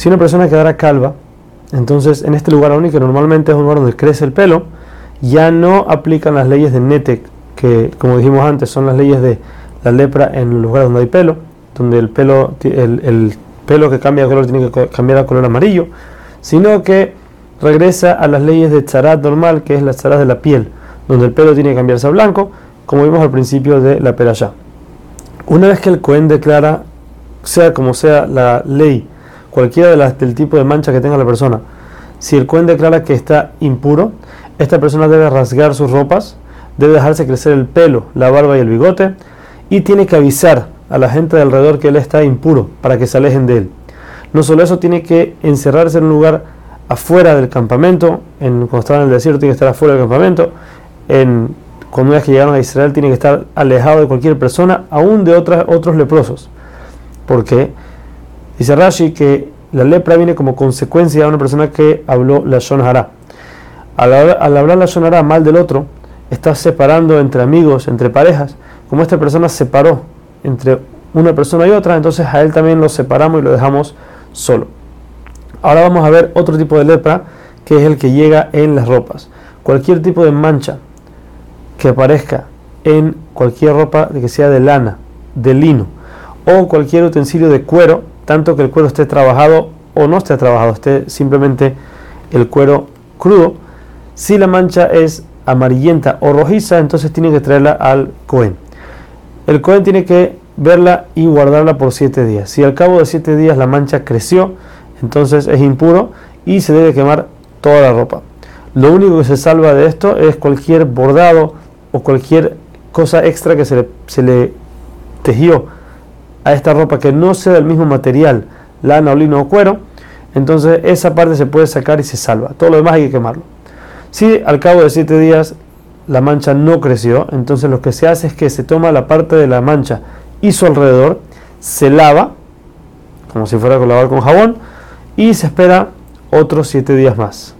Si una persona quedara calva, entonces en este lugar único, normalmente es un lugar donde crece el pelo, ya no aplican las leyes de Netec, que como dijimos antes son las leyes de la lepra en los lugares donde hay pelo, donde el pelo, el, pelo que cambia de color tiene que cambiar a color amarillo, sino que regresa a las leyes de charat normal, que es la charat de la piel, donde el pelo tiene que cambiarse a blanco, como vimos al principio de la perashá. Una vez que el Cohen declara, sea como sea la ley, cualquiera del tipo de mancha que tenga la persona, si el Cohen declara que está impuro, esta persona debe rasgar sus ropas, debe dejarse crecer el pelo, la barba y el bigote, y tiene que avisar a la gente de alrededor que él está impuro para que se alejen de él. No solo eso, tiene que encerrarse en un lugar afuera del campamento, en, cuando en el desierto tiene que estar afuera del campamento, en, cuando una vez que llegaron a Israel tiene que estar alejado de cualquier persona, aún de otros leprosos. Porque dice Rashi que la lepra viene como consecuencia de una persona que habló la Shonara. Al, hablar la Shonara mal del otro, está separando entre amigos, entre parejas, como esta persona separó entre una persona y otra, entonces a él también lo separamos y lo dejamos solo. Ahora vamos a ver otro tipo de lepra, que es el que llega en las ropas. Cualquier tipo de mancha que aparezca en cualquier ropa que sea de lana, de lino o cualquier utensilio de cuero, tanto que el cuero esté trabajado o no esté trabajado, esté simplemente el cuero crudo, si la mancha es amarillenta o rojiza, entonces tiene que traerla al Cohen. El Cohen tiene que verla y guardarla por siete días. Si al cabo de siete días la mancha creció, entonces es impuro y se debe quemar toda la ropa. Lo único que se salva de esto es cualquier bordado o cualquier cosa extra que se le, tejió a esta ropa que no sea del mismo material, lana lino o cuero, entonces esa parte se puede sacar y se salva. Todo lo demás hay que quemarlo. Si al cabo de siete días la mancha no creció, entonces lo que se hace es que se toma la parte de la mancha y su alrededor, se lava, como si fuera a lavar con jabón, y se espera otros siete días más.